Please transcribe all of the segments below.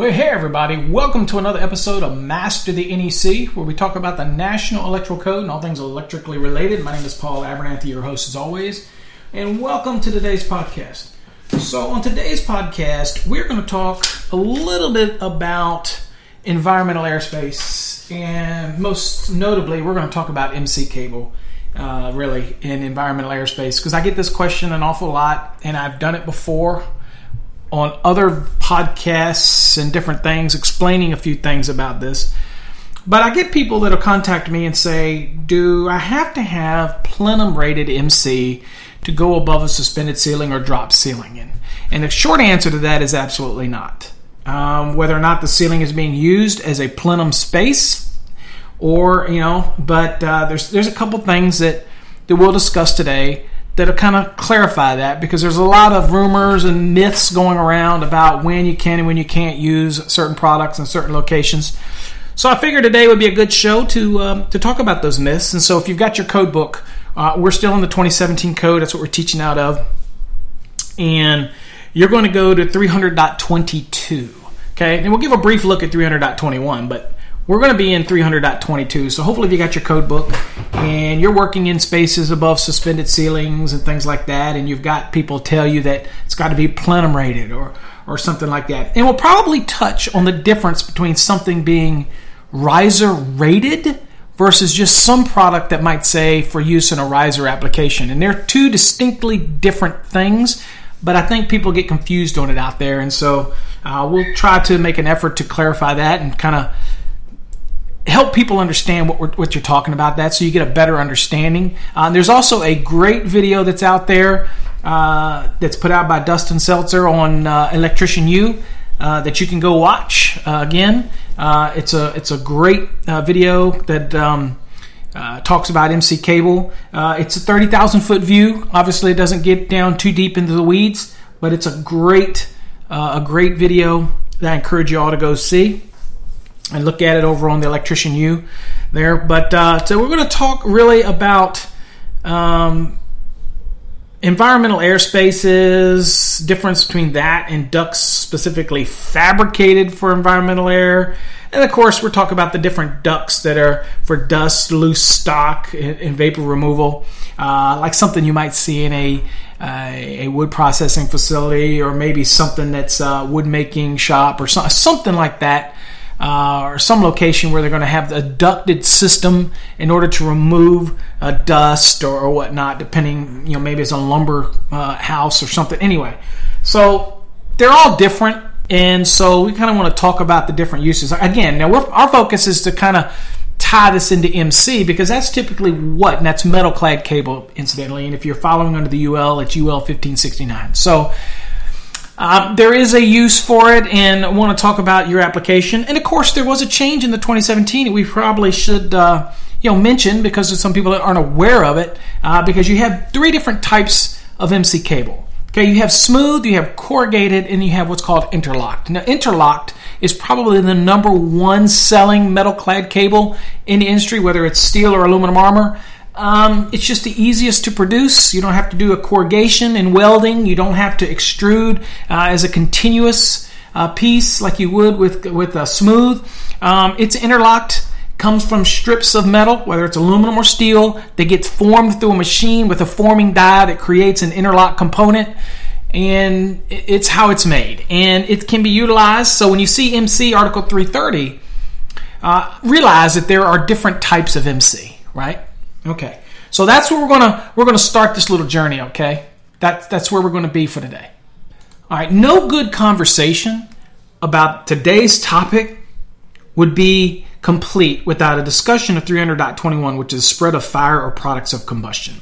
Hey everybody, welcome to another episode of Master the NEC, where we talk about the National Electrical Code and all things electrically related. My name is Paul Abernathy, your host as always, and welcome to today's podcast. So, on today's podcast, we're going to talk a little bit about environmental airspace, and most notably, we're going to talk about MC cable. Uh, really, in environmental airspace, because I get this question an awful lot, and I've done it before on other podcasts and different things explaining a few things about this. But I get people that'll contact me and say, Do I have to have plenum rated MC to go above a suspended ceiling or drop ceiling? And, and the short answer to that is absolutely not. Um, whether or not the ceiling is being used as a plenum space, or you know, but uh, there's there's a couple things that that we'll discuss today that'll kind of clarify that because there's a lot of rumors and myths going around about when you can and when you can't use certain products in certain locations. So I figured today would be a good show to um, to talk about those myths. And so if you've got your code book, uh, we're still in the 2017 code. That's what we're teaching out of, and you're going to go to 300.22. Okay, and we'll give a brief look at 300.21, but we're going to be in 300.22. So hopefully, if you got your code book and you're working in spaces above suspended ceilings and things like that, and you've got people tell you that it's got to be plenum rated or or something like that, and we'll probably touch on the difference between something being riser rated versus just some product that might say for use in a riser application. And they're two distinctly different things, but I think people get confused on it out there. And so uh, we'll try to make an effort to clarify that and kind of help people understand what, what you're talking about that so you get a better understanding. Uh, there's also a great video that's out there uh, that's put out by Dustin Stelzer on uh, Electrician U uh, that you can go watch. Uh, again, uh, it's a it's a great video that um, talks about MC cable. it's a thirty thousand foot view. Obviously, it doesn't get down too deep into the weeds, but it's a great a great video that I encourage you all to go see and look at it over on the Electrician U there. But uh, so we're going to talk really about um, environmental airspaces, difference between that and ducts specifically fabricated for environmental air. And of course, we're talking about the different ducts that are for dust, loose stock, and, vapor removal, uh, like something you might see in a uh, a wood processing facility, or maybe something that's a wood making shop, or so, something like that uh, or some location where they're going to have a ducted system in order to remove uh, dust or, or, whatnot, depending, you know, maybe it's a lumber uh, house or something. Anyway, so they're all different. And so we kind of want to talk about the different uses. Again, now our focus is to kind of tie this into MC because that's typically what, and that's metal clad cable, incidentally. And if you're following under the UL, it's UL 1569. So uh, there is a use for it, and I want to talk about your application. And of course, there was a change in the 2017 that we probably should. Uh, you know, mention because there's some people that aren't aware of it, uh, because you have three different types of MC cable. Okay, you have smooth, you have corrugated, and you have what's called interlocked. Now, interlocked is probably the number one selling metal clad cable in the industry, whether it's steel or aluminum armor. Um, it's just the easiest to produce. You don't have to do a corrugation and welding. You don't have to extrude uh, as a continuous uh, piece like you would with with a smooth. Um, it's interlocked comes from strips of metal, whether it's aluminum or steel, that gets formed through a machine with a forming die that creates an interlock component. And it's how it's made. And it can be utilized. So when you see MC Article 330, uh, realize that there are different types of MC, right? Okay. So that's where we're gonna we're gonna start this little journey, okay? That's that's where we're gonna be for today. All right, no good conversation about today's topic would be complete without a discussion of 300.21, which is spread of fire or products of combustion.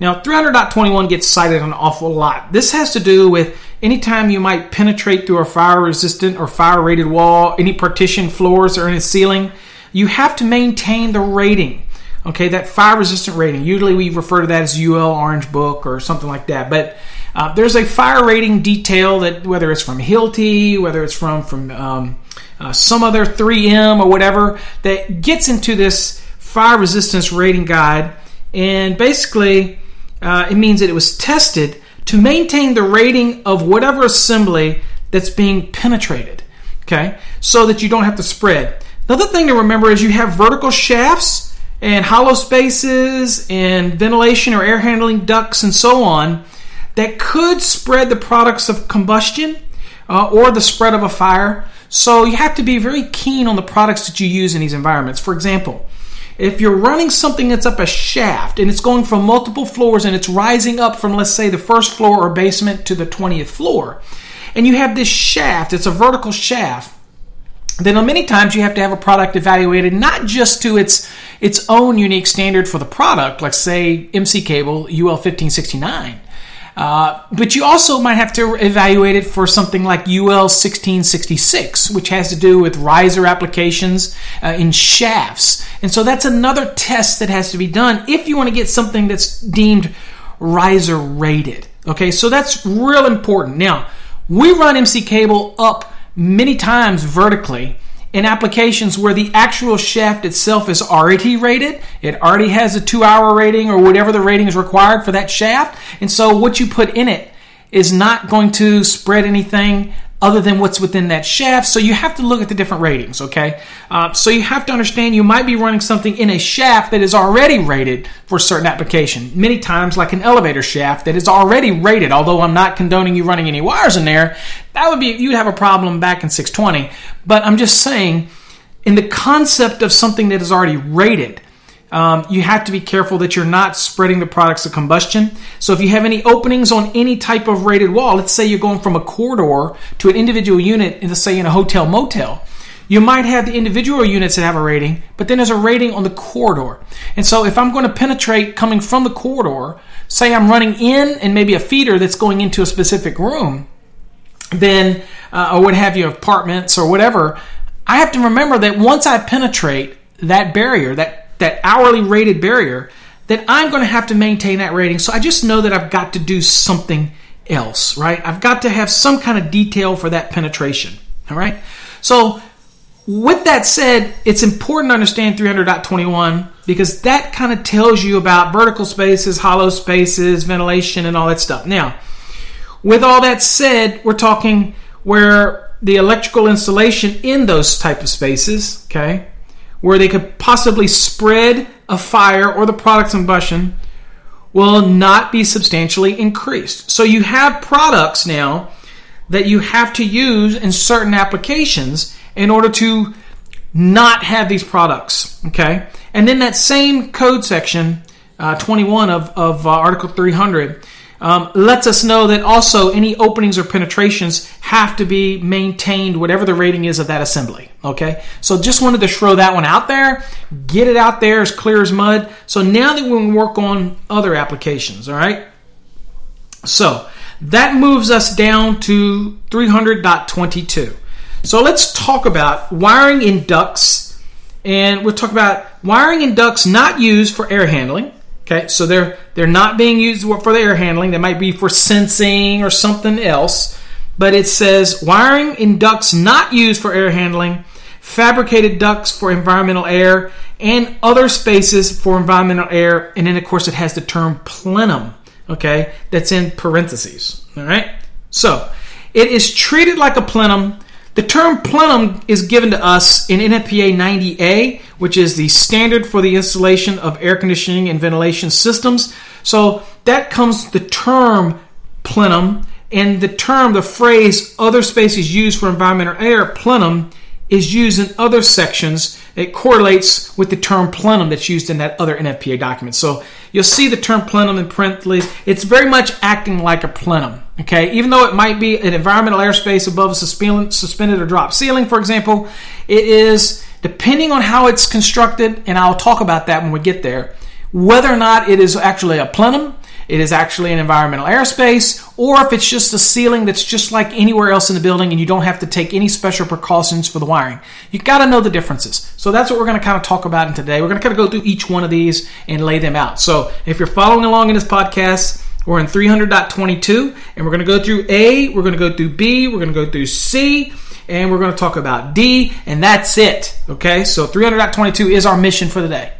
Now, 300.21 gets cited an awful lot. This has to do with anytime you might penetrate through a fire resistant or fire rated wall, any partition floors or any ceiling, you have to maintain the rating. Okay, that fire resistant rating. Usually we refer to that as UL Orange Book or something like that. But uh, there's a fire rating detail that whether it's from Hilti, whether it's from from um, uh, some other 3M or whatever that gets into this fire resistance rating guide. And basically, uh, it means that it was tested to maintain the rating of whatever assembly that's being penetrated. Okay, so that you don't have to spread. Another thing to remember is you have vertical shafts and hollow spaces and ventilation or air handling ducts and so on that could spread the products of combustion uh, or the spread of a fire. So you have to be very keen on the products that you use in these environments. For example, if you're running something that's up a shaft and it's going from multiple floors and it's rising up from, let's say, the first floor or basement to the 20th floor, and you have this shaft, it's a vertical shaft, then many times you have to have a product evaluated not just to its its own unique standard for the product, like say MC cable UL 1569, uh, but you also might have to evaluate it for something like UL 1666, which has to do with riser applications uh, in shafts. And so that's another test that has to be done if you want to get something that's deemed riser rated. Okay, so that's real important. Now, we run MC cable up many times vertically in applications where the actual shaft itself is already rated. It already has a two hour rating or whatever the rating is required for that shaft. And so what you put in it is not going to spread anything other than what's within that shaft. So you have to look at the different ratings, okay? Uh, so you have to understand you might be running something in a shaft that is already rated for a certain application. Many times, like an elevator shaft that is already rated, although I'm not condoning you running any wires in there, that would be, you'd have a problem back in 620. But I'm just saying, in the concept of something that is already rated, um, you have to be careful that you're not spreading the products of combustion. So if you have any openings on any type of rated wall, let's say you're going from a corridor to an individual unit, let's say in a hotel motel, you might have the individual units that have a rating, but then there's a rating on the corridor. And so if I'm going to penetrate coming from the corridor, say I'm running in and maybe a feeder that's going into a specific room, then uh, or what have you, apartments or whatever, I have to remember that once I penetrate that barrier, that that hourly rated barrier, then I'm going to have to maintain that rating. So I just know that I've got to do something else, right? I've got to have some kind of detail for that penetration, all right? So with that said, it's important to understand 300.21 because that kind of tells you about vertical spaces, hollow spaces, ventilation, and all that stuff. Now, with all that said, we're talking where the electrical installation in those type of spaces, okay, where they could possibly spread a fire or the product combustion will not be substantially increased. So you have products now that you have to use in certain applications in order to not have these products. Okay, and then that same code section, uh, 21 of, of uh, Article 300, um, lets us know that also any openings or penetrations have to be maintained, whatever the rating is of that assembly. Okay, so just wanted to throw that one out there, get it out there as clear as mud. So now that we can work on other applications, all right. So that moves us down to 300.22. So let's talk about wiring in ducts, and we'll talk about wiring in ducts not used for air handling. Okay, so they're they're not being used for the air handling. They might be for sensing or something else. But it says wiring in ducts not used for air handling, fabricated ducts for environmental air, and other spaces for environmental air. And then of course it has the term plenum. Okay, that's in parentheses. All right. So it is treated like a plenum the term plenum is given to us in NFPA 90A, which is the standard for the installation of air conditioning and ventilation systems. So that comes the term plenum, and the term, the phrase, other spaces used for environmental air, plenum, is used in other sections. It correlates with the term plenum that's used in that other NFPA document. So you'll see the term plenum in parentheses. It's very much acting like a plenum. Okay, even though it might be an environmental airspace above a suspended or dropped ceiling, for example, it is depending on how it's constructed, and I'll talk about that when we get there. Whether or not it is actually a plenum it is actually an environmental airspace, or if it's just a ceiling that's just like anywhere else in the building and you don't have to take any special precautions for the wiring. You got to know the differences. So that's what we're going to kind of talk about in today. We're going to kind of go through each one of these and lay them out. So if you're following along in this podcast, we're in 300.22 and we're going to go through A, we're going to go through B, we're going to go through C, and we're going to talk about D, and that's it. Okay, so 300.22 is our mission for the day.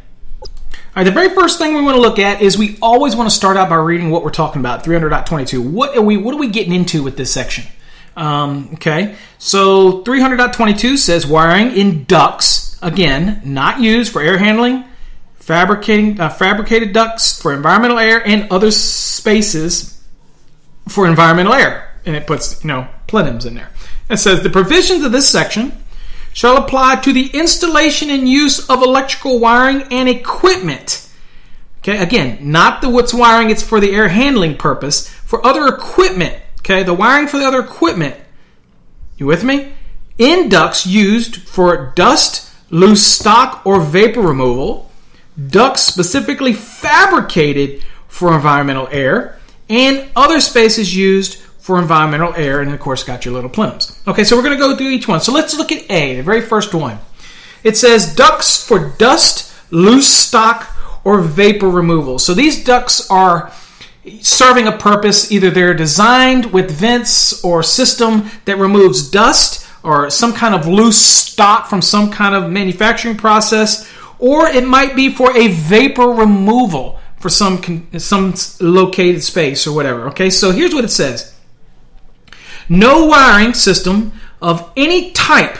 All right, the very first thing we want to look at is we always want to start out by reading what we're talking about, 300.22. What are we what are we getting into with this section? Um, okay, so 300.22 says wiring in ducts, again, not used for air handling, fabricating uh, fabricated ducts for environmental air and other spaces for environmental air. And it puts, you know, plenums in there. It says the provisions of this section shall apply to the installation and use of electrical wiring and equipment. Okay, again, not the what's wiring, it's for the air handling purpose. For other equipment, okay, the wiring for the other equipment. You with me? Inducts used for dust, loose stock, or vapor removal, ducts specifically fabricated for environmental air, and other spaces used for environmental air, and of course, got your little plenums. Okay, so we're going to go through each one. So let's look at A, the very first one. It says ducts for dust, loose stock, or vapor removal. So these ducts are serving a purpose. Either they're designed with vents or system that removes dust or some kind of loose stock from some kind of manufacturing process, or it might be for a vapor removal for some some located space or whatever. Okay, so here's what it says. No wiring system of any type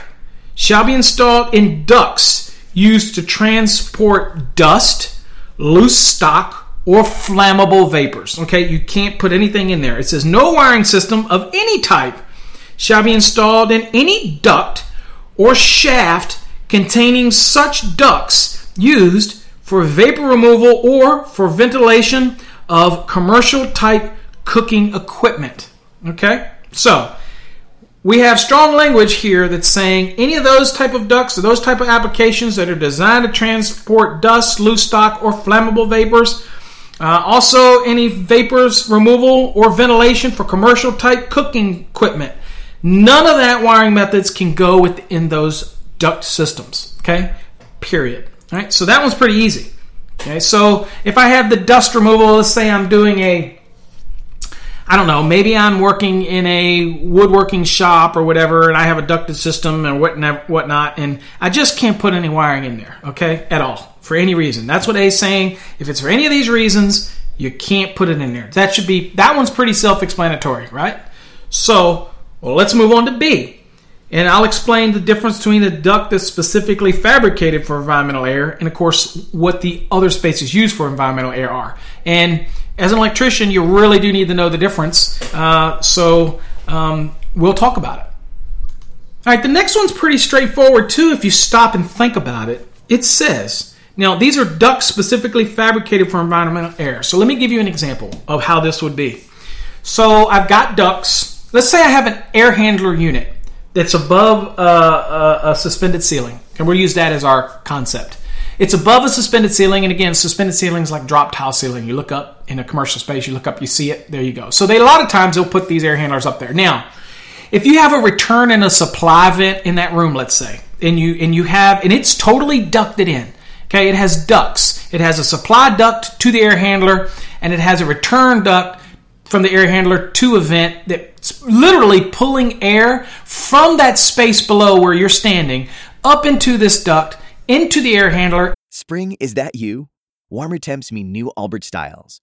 shall be installed in ducts used to transport dust, loose stock, or flammable vapors. Okay, you can't put anything in there. It says no wiring system of any type shall be installed in any duct or shaft containing such ducts used for vapor removal or for ventilation of commercial type cooking equipment. Okay? So, we have strong language here that's saying any of those type of ducts or those type of applications that are designed to transport dust, loose stock, or flammable vapors. Uh, also, any vapors removal or ventilation for commercial type cooking equipment. None of that wiring methods can go within those duct systems. Okay, period. All right, so that one's pretty easy. Okay, so if I have the dust removal, let's say I'm doing a I don't know, maybe I'm working in a woodworking shop or whatever, and I have a ducted system and whatnot, and I just can't put any wiring in there, okay, at all, for any reason. That's what A's saying. If it's for any of these reasons, you can't put it in there. That should be, that one's pretty self explanatory, right? So, well, let's move on to B. And I'll explain the difference between a duct that's specifically fabricated for environmental air and, of course, what the other spaces used for environmental air are. And as an electrician, you really do need to know the difference. Uh, so um, we'll talk about it. All right, the next one's pretty straightforward too if you stop and think about it. It says, now these are ducts specifically fabricated for environmental air. So let me give you an example of how this would be. So I've got ducts. Let's say I have an air handler unit that's above uh, a, a suspended ceiling, and we'll use that as our concept. It's above a suspended ceiling, and again, suspended ceilings like drop tile ceiling. You look up in a commercial space, you look up, you see it, there you go. So they a lot of times they'll put these air handlers up there. Now, if you have a return and a supply vent in that room, let's say, and you and you have and it's totally ducted in. Okay, it has ducts. It has a supply duct to the air handler, and it has a return duct from the air handler to a vent that's literally pulling air from that space below where you're standing up into this duct, into the air handler. Spring, is that you? Warmer temps mean new Allbirds styles.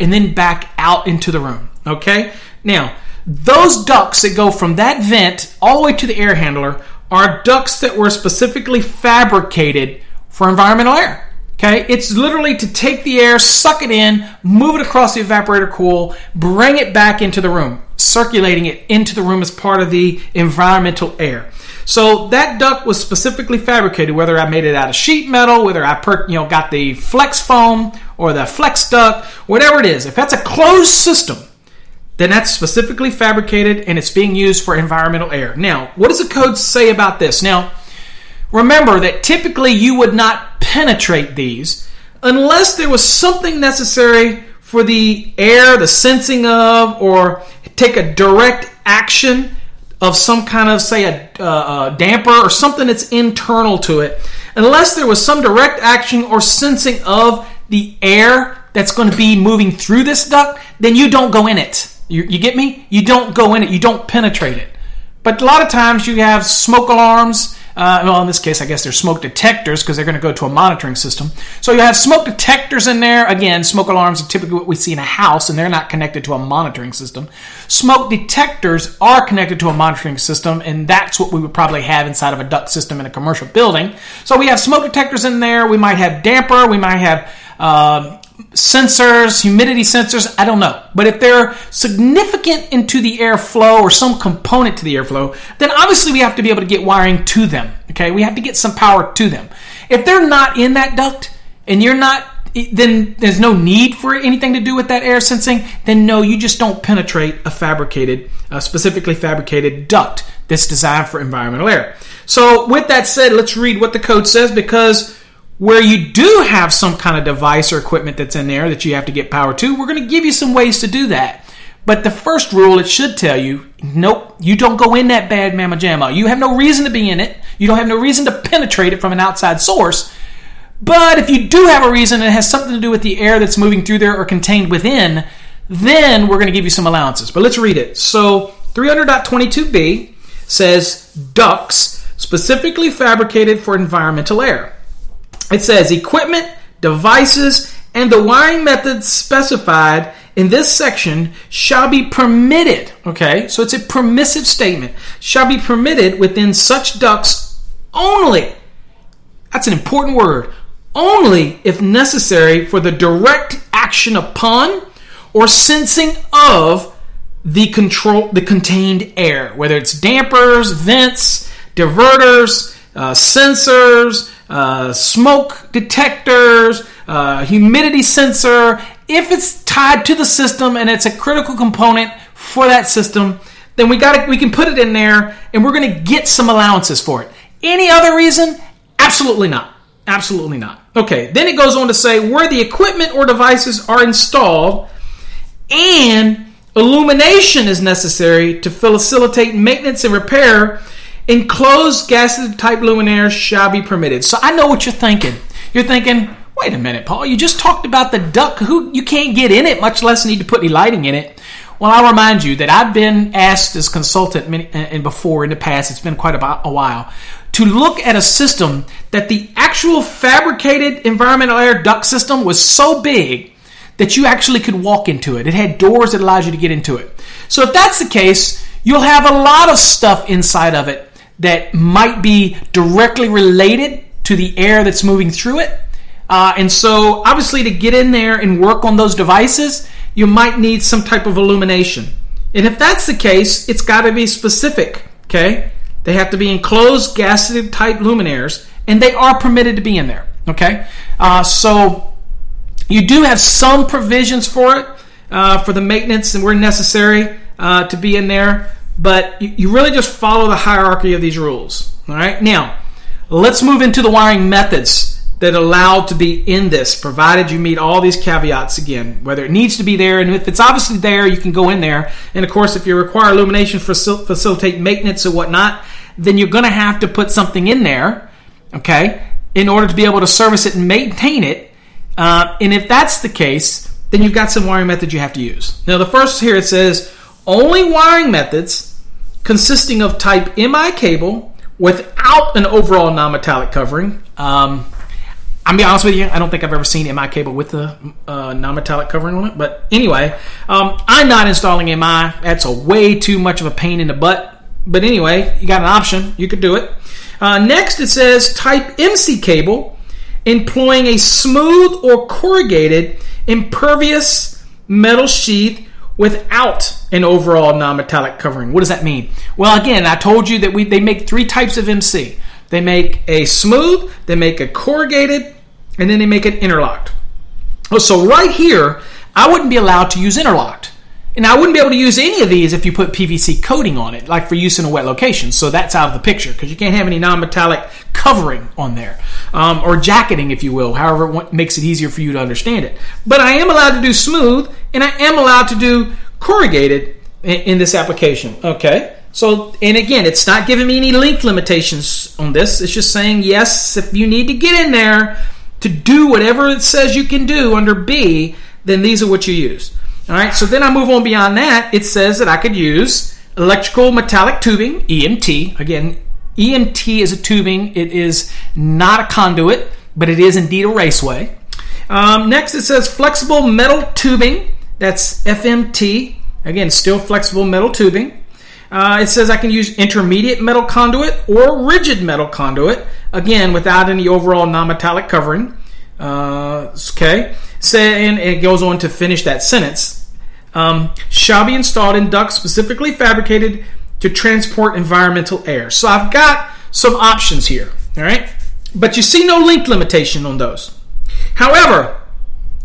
And then back out into the room. Okay? Now, those ducts that go from that vent all the way to the air handler are ducts that were specifically fabricated for environmental air. Okay? It's literally to take the air, suck it in, move it across the evaporator coil, bring it back into the room, circulating it into the room as part of the environmental air. So that duct was specifically fabricated, whether I made it out of sheet metal, whether I per, you know got the flex foam or the flex duct, whatever it is. If that's a closed system, then that's specifically fabricated and it's being used for environmental air. Now, what does the code say about this? Now, remember that typically you would not penetrate these unless there was something necessary for the air, the sensing of, or take a direct action of some kind of, say, a, uh, a damper or something that's internal to it. Unless there was some direct action or sensing of the air that's going to be moving through this duct, then you don't go in it. You, you get me? You don't go in it. You don't penetrate it. But a lot of times you have smoke alarms. Uh, well, in this case, I guess they're smoke detectors because they're going to go to a monitoring system. So you have smoke detectors in there. Again, smoke alarms are typically what we see in a house, and they're not connected to a monitoring system. Smoke detectors are connected to a monitoring system, and that's what we would probably have inside of a duct system in a commercial building. So we have smoke detectors in there. We might have damper. We might have. um sensors, humidity sensors, I don't know. But if they're significant into the airflow or some component to the airflow, then obviously we have to be able to get wiring to them. Okay, we have to get some power to them. If they're not in that duct and you're not, then there's no need for anything to do with that air sensing. Then no, you just don't penetrate a fabricated, uh, specifically fabricated duct that's designed for environmental air. So with that said, let's read what the code says because where you do have some kind of device or equipment that's in there that you have to get power to, we're going to give you some ways to do that. But the first rule, it should tell you, nope, you don't go in that bad mamma jamma. You have no reason to be in it. You don't have no reason to penetrate it from an outside source. But if you do have a reason it has something to do with the air that's moving through there or contained within, then we're going to give you some allowances. But let's read it. So 300.22b says ducts specifically fabricated for environmental air. It says equipment, devices, and the wiring methods specified in this section shall be permitted. Okay, so it's a permissive statement. Shall be permitted within such ducts only. That's an important word. Only if necessary for the direct action upon or sensing of the control the contained air, whether it's dampers, vents, diverters, uh, sensors, uh, smoke detectors, uh, humidity sensor. If it's tied to the system and it's a critical component for that system, then we got we can put it in there and we're going to get some allowances for it. Any other reason? Absolutely not. Absolutely not. Okay, then it goes on to say where the equipment or devices are installed and illumination is necessary to facilitate maintenance and repair enclosed gasketed type luminaires shall be permitted. So i know what you're thinking. You're thinking wait a minute paul. You just talked about the duck. Who you can't get in it much less need to put any lighting in it. Well i'll remind you that i've been asked as consultant many, and before in the past it's been quite a while to look at a system that the actual fabricated environmental air duct system was so big that you actually could walk into it. It had doors that allowed you to get into it. So if that's the case, you'll have a lot of stuff inside of it that might be directly related to the air that's moving through it. Uh, and so, obviously, to get in there and work on those devices, you might need some type of illumination. And if that's the case, it's got to be specific, okay? They have to be enclosed gasketed type luminaires, and they are permitted to be in there, okay? Uh, so, you do have some provisions for it, uh, for the maintenance and where necessary uh, to be in there, but you, you really just follow the hierarchy of these rules, all right? Now, let's move into the wiring methods that allow to be in this, provided you meet all these caveats again, whether it needs to be there, and if it's obviously there, you can go in there. And of course, if you require illumination for facilitate maintenance or whatnot, then you're going to have to put something in there, okay, in order to be able to service it and maintain it. Uh, and if that's the case, then you've got some wiring methods you have to use. Now, the first here it says only wiring methods consisting of type MI cable without an overall non-metallic covering. Um, I'm be honest with you, I don't think I've ever seen MI cable with the uh, non-metallic covering on it. But anyway, um, I'm not installing MI. That's a way too much of a pain in the butt. But anyway, you got an option. You could do it. Uh, next, it says type MC cable employing a smooth or corrugated impervious metal sheath without an overall non-metallic covering. What does that mean? Well, again, I told you that we they make three types of MC. They make a smooth, they make a corrugated, and then they make it interlocked. Oh, so right here, I wouldn't be allowed to use interlocked. And I wouldn't be able to use any of these if you put PVC coating on it, like for use in a wet location. So that's out of the picture because you can't have any non-metallic covering on there, um, or jacketing, if you will. However, it makes it easier for you to understand it. But I am allowed to do smooth, and I am allowed to do corrugated in, in this application. Okay. So, and again, it's not giving me any length limitations on this. It's just saying, yes, if you need to get in there to do whatever it says you can do under B, then these are what you use. All right, so then I move on beyond that. It says that I could use electrical metallic tubing, EMT. Again, EMT is a tubing, it is not a conduit, but it is indeed a raceway. Um, next, it says flexible metal tubing. That's FMT. Again, still flexible metal tubing. Uh, it says I can use intermediate metal conduit or rigid metal conduit, again, without any overall non metallic covering. Uh, okay. Say, and it goes on to finish that sentence. Um, shall be installed in ducts specifically fabricated to transport environmental air. So I've got some options here, all right? But you see no length limitation on those. However,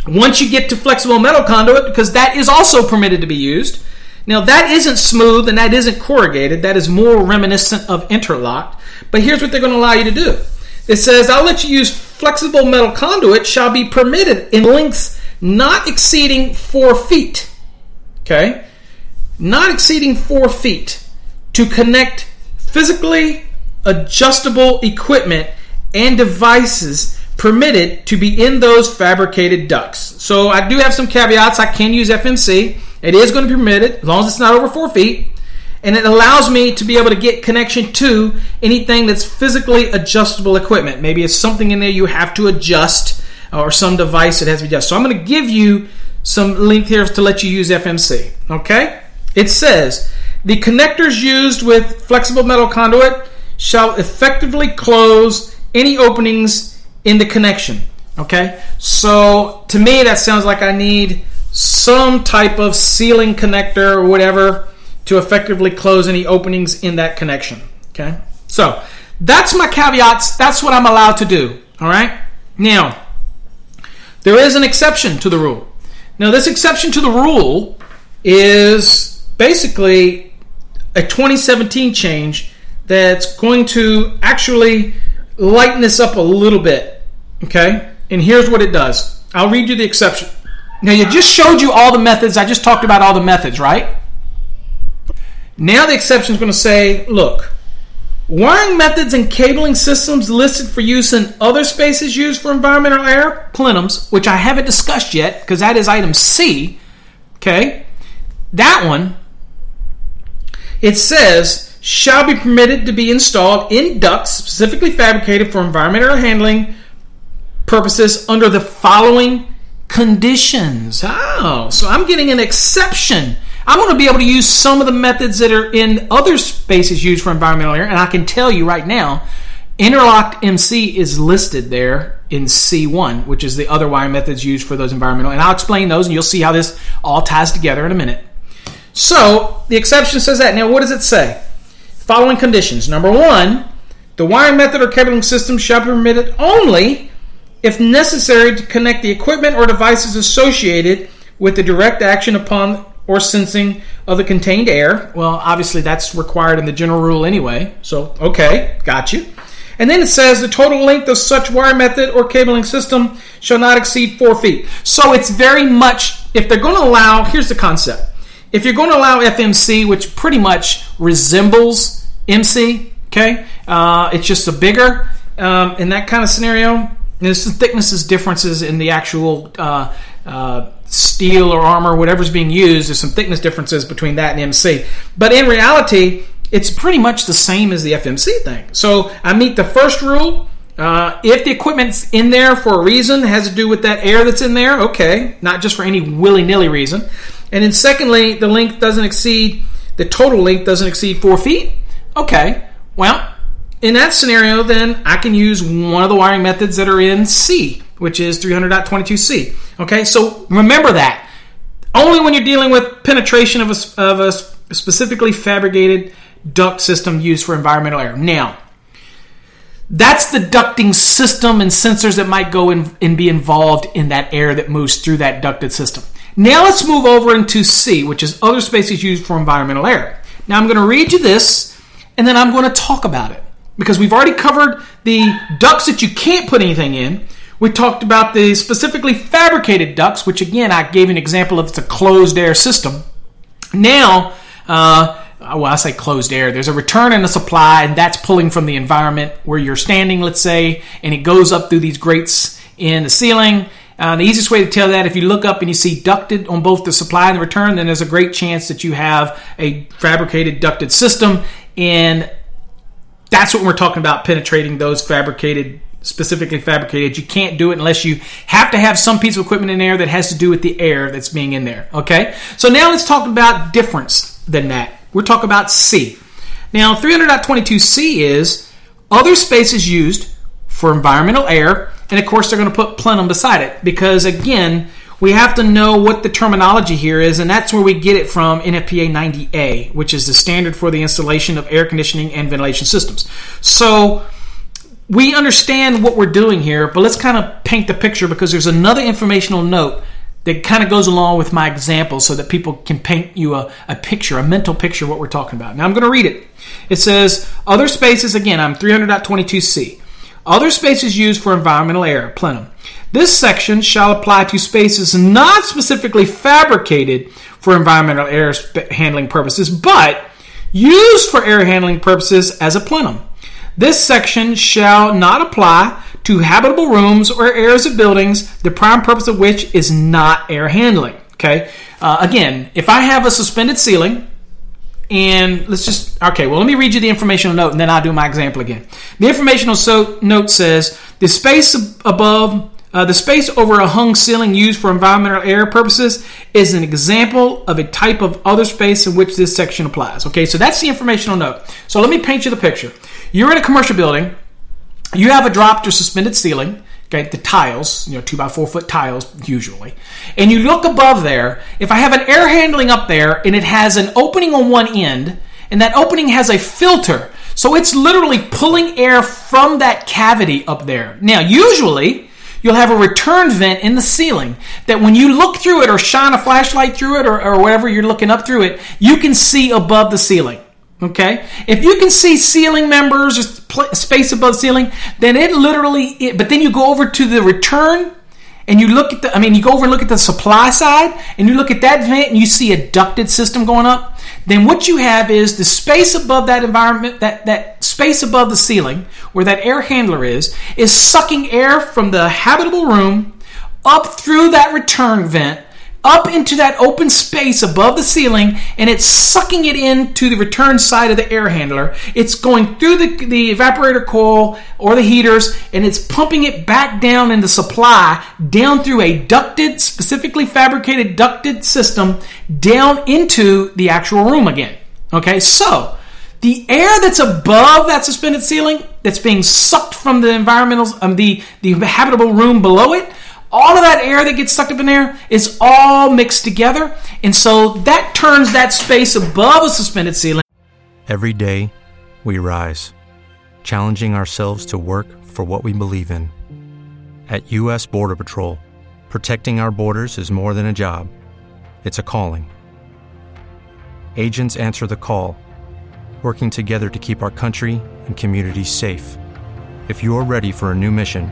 once you get to flexible metal conduit, because that is also permitted to be used, now, that isn't smooth and that isn't corrugated. That is more reminiscent of interlocked. But here's what they're going to allow you to do it says, I'll let you use flexible metal conduit shall be permitted in lengths not exceeding four feet. Okay? Not exceeding four feet to connect physically adjustable equipment and devices permitted to be in those fabricated ducts. So I do have some caveats. I can use FMC. It is going to be permitted as long as it's not over four feet. And it allows me to be able to get connection to anything that's physically adjustable equipment. Maybe it's something in there you have to adjust or some device that has to be adjusted. So I'm going to give you some link here to let you use FMC. Okay? It says the connectors used with flexible metal conduit shall effectively close any openings in the connection. Okay? So to me, that sounds like I need some type of sealing connector or whatever to effectively close any openings in that connection. Okay? So that's my caveats. That's what I'm allowed to do. All right? Now, there is an exception to the rule. Now, this exception to the rule is basically a 2017 change that's going to actually lighten this up a little bit. Okay? And here's what it does. I'll read you the exception. Now, you just showed you all the methods. I just talked about all the methods, right? Now, the exception is going to say, look, wiring methods and cabling systems listed for use in other spaces used for environmental air, plenums, which I haven't discussed yet because that is item C. Okay? That one, it says, shall be permitted to be installed in ducts specifically fabricated for environmental handling purposes under the following conditions. Oh, so I'm getting an exception. I'm going to be able to use some of the methods that are in other spaces used for environmental air, and I can tell you right now, interlocked MC is listed there in C1, which is the other wiring methods used for those environmental. And I'll explain those, and you'll see how this all ties together in a minute. So the exception says that. Now, what does it say? Following conditions. Number one, the wiring method or cabling system shall be permitted only if necessary to connect the equipment or devices associated with the direct action upon or sensing of the contained air. Well, obviously that's required in the general rule anyway. So, okay, got you. And then it says the total length of such wire method or cabling system shall not exceed four feet. So it's very much, if they're going to allow, here's the concept. If you're going to allow FMC, which pretty much resembles MC, okay, uh, it's just a bigger, um, in that kind of scenario, there's some thicknesses differences in the actual uh, uh, steel or armor, whatever's being used. There's some thickness differences between that and MC. But in reality, it's pretty much the same as the FMC thing. So I meet the first rule. Uh, if the equipment's in there for a reason, has to do with that air that's in there, okay, not just for any willy nilly reason. And then secondly, the length doesn't exceed, the total length doesn't exceed four feet, okay, well, in that scenario, then I can use one of the wiring methods that are in C, which is 300.22c. Okay, so remember that. Only when you're dealing with penetration of a, of a specifically fabricated duct system used for environmental air. Now, that's the ducting system and sensors that might go in and be involved in that air that moves through that ducted system. Now let's move over into C, which is other spaces used for environmental air. Now I'm going to read you this and then I'm going to talk about it because we've already covered the ducts that you can't put anything in. We talked about the specifically fabricated ducts, which again I gave an example of it's a closed air system. Now, uh, well, I say closed air. There's a return and a supply, and that's pulling from the environment where you're standing, let's say, and it goes up through these grates in the ceiling. Uh, the easiest way to tell that, if you look up and you see ducted on both the supply and the return, then there's a great chance that you have a fabricated ducted system. And that's what we're talking about penetrating those fabricated specifically fabricated you can't do it unless you have to have some piece of equipment in there that has to do with the air that's being in there okay? So now let's talk about difference than that. We're talking about c. Now 300.22c is other spaces used for environmental air and of course they're going to put plenum beside it because again we have to know what the terminology here is, and that's where we get it from NFPA 90A, which is the standard for the installation of air conditioning and ventilation systems. So we understand what we're doing here, but let's kind of paint the picture because there's another informational note that kind of goes along with my example so that people can paint you a, a picture, a mental picture of what we're talking about. Now I'm going to read it. It says, Other spaces, again, I'm 300.22c. Other spaces used for environmental air, plenum. This section shall apply to spaces not specifically fabricated for environmental air handling purposes, but used for air handling purposes as a plenum. This section shall not apply to habitable rooms or areas of buildings, the prime purpose of which is not air handling. Okay. Uh, again, if I have a suspended ceiling, and let's just okay. Well, let me read you the informational note, and then I'll do my example again. The informational so, note says the space above uh, the space over a hung ceiling used for environmental air purposes is an example of a type of other space in which this section applies. Okay, so that's the informational note. So let me paint you the picture. You're in a commercial building, you have a dropped or suspended ceiling, okay, the tiles, you know, two by four foot tiles usually, and you look above there. If I have an air handling up there and it has an opening on one end, and that opening has a filter, so it's literally pulling air from that cavity up there. Now, usually, you'll have a return vent in the ceiling that when you look through it or shine a flashlight through it or, or whatever you're looking up through it, you can see above the ceiling. Okay, if you can see ceiling members or space above ceiling, then it literally. It, but then you go over to the return, and you look at the. I mean, you go over and look at the supply side, and you look at that vent, and you see a ducted system going up. Then what you have is the space above that environment, that that space above the ceiling where that air handler is, is sucking air from the habitable room up through that return vent up into that open space above the ceiling and it's sucking it into the return side of the air handler. It's going through the, the evaporator coil or the heaters and it's pumping it back down in the supply down through a ducted, specifically fabricated ducted system down into the actual room again. Okay, so the air that's above that suspended ceiling, that's being sucked from the environmental, um, the the habitable room below it, all of that air that gets sucked up in there is all mixed together, and so that turns that space above a suspended ceiling. Every day, we rise, challenging ourselves to work for what we believe in. At U.S. Border Patrol, protecting our borders is more than a job, it's a calling. Agents answer the call working together to keep our country and communities safe. If you're ready for a new mission,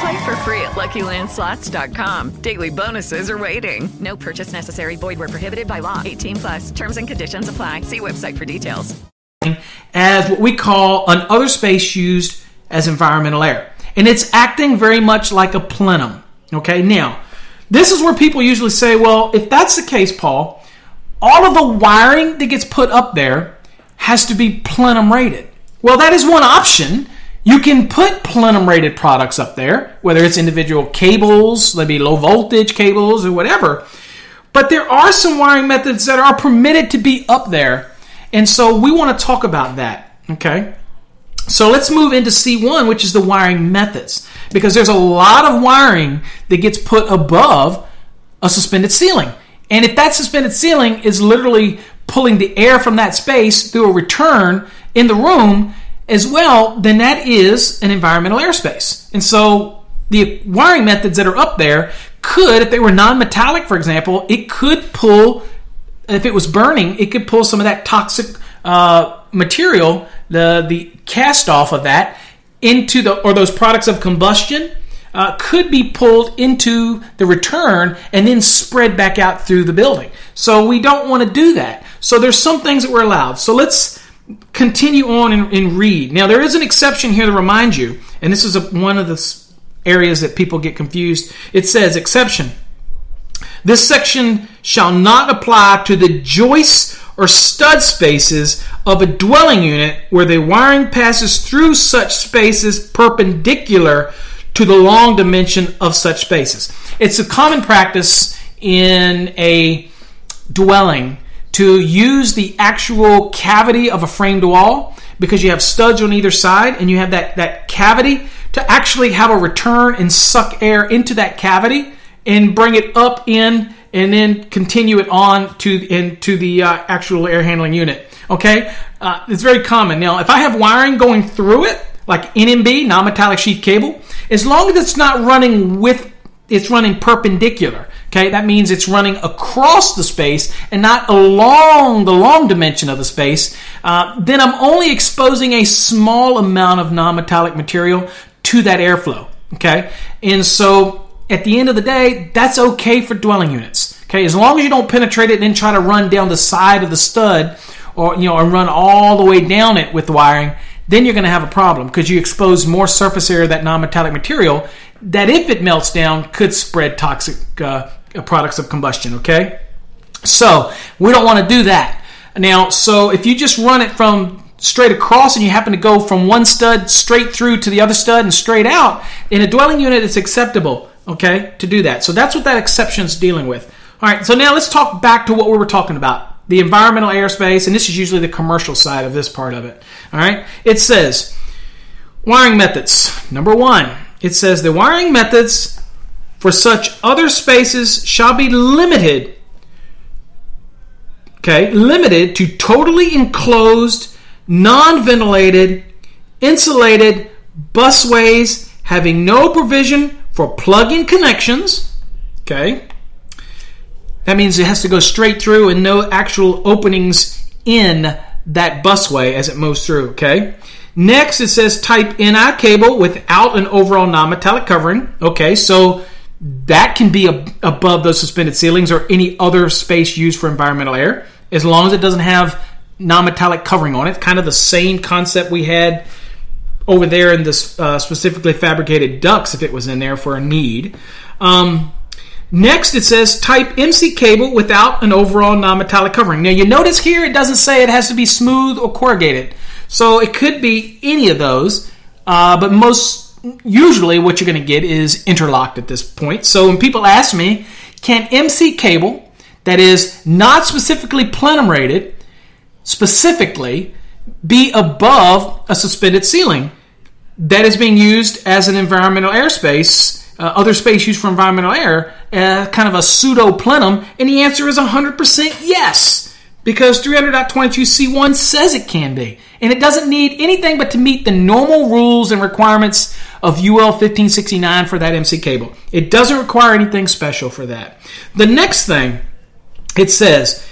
Play for free at LuckyLandSlots.com. Daily bonuses are waiting. No purchase necessary. Void where prohibited by law. 18 plus. Terms and conditions apply. See website for details. As what we call an other space used as environmental air, and it's acting very much like a plenum. Okay, now this is where people usually say, "Well, if that's the case, Paul." all of the wiring that gets put up there has to be plenum rated. Well, that is one option. You can put plenum rated products up there, whether it's individual cables, maybe low voltage cables or whatever. But there are some wiring methods that are permitted to be up there. And so we want to talk about that. Okay. So let's move into C1, which is the wiring methods. Because there's a lot of wiring that gets put above a suspended ceiling. And if that suspended ceiling is literally pulling the air from that space through a return in the room as well, then that is an environmental airspace. And so the wiring methods that are up there could, if they were non metallic, for example, it could pull, if it was burning, it could pull some of that toxic uh, material, the, the cast off of that, into the, or those products of combustion uh, could be pulled into the return and then spread back out through the building. So we don't want to do that. So there's some things that we're allowed. So let's continue on and, and read. Now there is an exception here to remind you, and this is a, one of the areas that people get confused. It says exception. This section shall not apply to the joists or stud spaces of a dwelling unit where the wiring passes through such spaces perpendicular to the long dimension of such spaces. It's a common practice in a dwelling to use the actual cavity of a framed wall because you have studs on either side and you have that, that cavity to actually have a return and suck air into that cavity and bring it up in and then continue it on to into the uh, actual air handling unit. Okay, uh, it's very common. Now, if I have wiring going through it, like NMB, non-metallic sheath cable, as long as it's not running with, it's running perpendicular. Okay, that means it's running across the space and not along the long dimension of the space. Uh, then I'm only exposing a small amount of non-metallic material to that airflow. Okay, and so at the end of the day, that's okay for dwelling units. Okay, as long as you don't penetrate it and then try to run down the side of the stud, or you know, and run all the way down it with the wiring then you're going to have a problem because you expose more surface area of that non-metallic material that if it melts down could spread toxic uh, Uh, products of combustion okay so we don't want to do that now so if you just run it from straight across and you happen to go from one stud straight through to the other stud and straight out in a dwelling unit it's acceptable okay to do that so that's what that exception is dealing with all right so now let's talk back to what we were talking about the environmental airspace, and this is usually the commercial side of this part of it. All right, it says wiring methods. Number one, it says the wiring methods for such other spaces shall be limited. Okay, limited to totally enclosed, non ventilated, insulated busways having no provision for plug in connections. Okay, That means it has to go straight through and no actual openings in that busway as it moves through, okay? Next, it says type MI cable without an overall non-metallic covering. Okay, so that can be ab- above those suspended ceilings or any other space used for environmental air, as long as it doesn't have non-metallic covering on it. Kind of the same concept we had over there in this uh, specifically fabricated ducts if it was in there for a need. Um, next, it says type MC cable without an overall non-metallic covering. Now you notice here it doesn't say it has to be smooth or corrugated, so it could be any of those. Uh, but most usually, what you're going to get is interlocked at this point. So when people ask me, can MC cable that is not specifically plenum rated specifically be above a suspended ceiling that is being used as an environmental airspace, uh, other space used for environmental air, uh, kind of a pseudo plenum? And the answer is 100% yes, because 300.22c1 says it can be. And it doesn't need anything but to meet the normal rules and requirements of UL 1569 for that MC cable. It doesn't require anything special for that. The next thing it says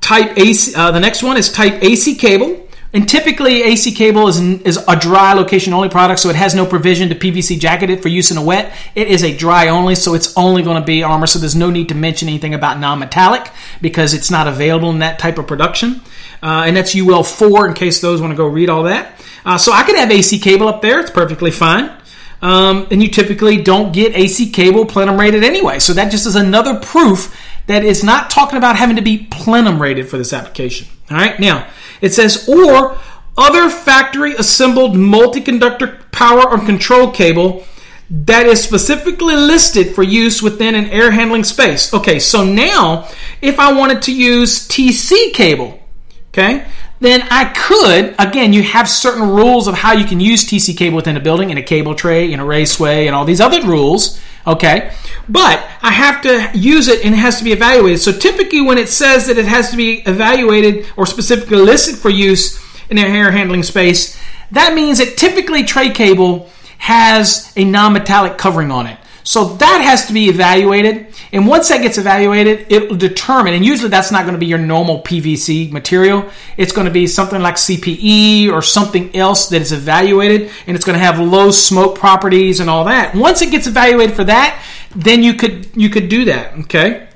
type AC. Uh, the next one is type AC cable. And typically, AC cable is, is a dry location only product, so it has no provision to PVC jacket it for use in a wet. It is a dry only, so it's only going to be armor, so there's no need to mention anything about non metallic because it's not available in that type of production. Uh, and that's UL 4 in case those want to go read all that. Uh, so I could have AC cable up there, it's perfectly fine. Um, and you typically don't get AC cable plenum rated anyway, so that just is another proof that it's not talking about having to be plenum rated for this application. All right, now it says, or other factory assembled multi conductor power or control cable that is specifically listed for use within an air handling space. Okay, so now if I wanted to use TC cable, okay, then I could, again, you have certain rules of how you can use TC cable within a building, in a cable tray, in a raceway, and all these other rules, okay? But I have to use it and it has to be evaluated. So typically, when it says that it has to be evaluated or specifically listed for use in a hair handling space, that means that typically tray cable has a non metallic covering on it. So that has to be evaluated. And once that gets evaluated, it will determine, and usually that's not going to be your normal PVC material. It's going to be something like CPE or something else that is evaluated, and it's going to have low smoke properties and all that. Once it gets evaluated for that, then you could you could do that. Okay.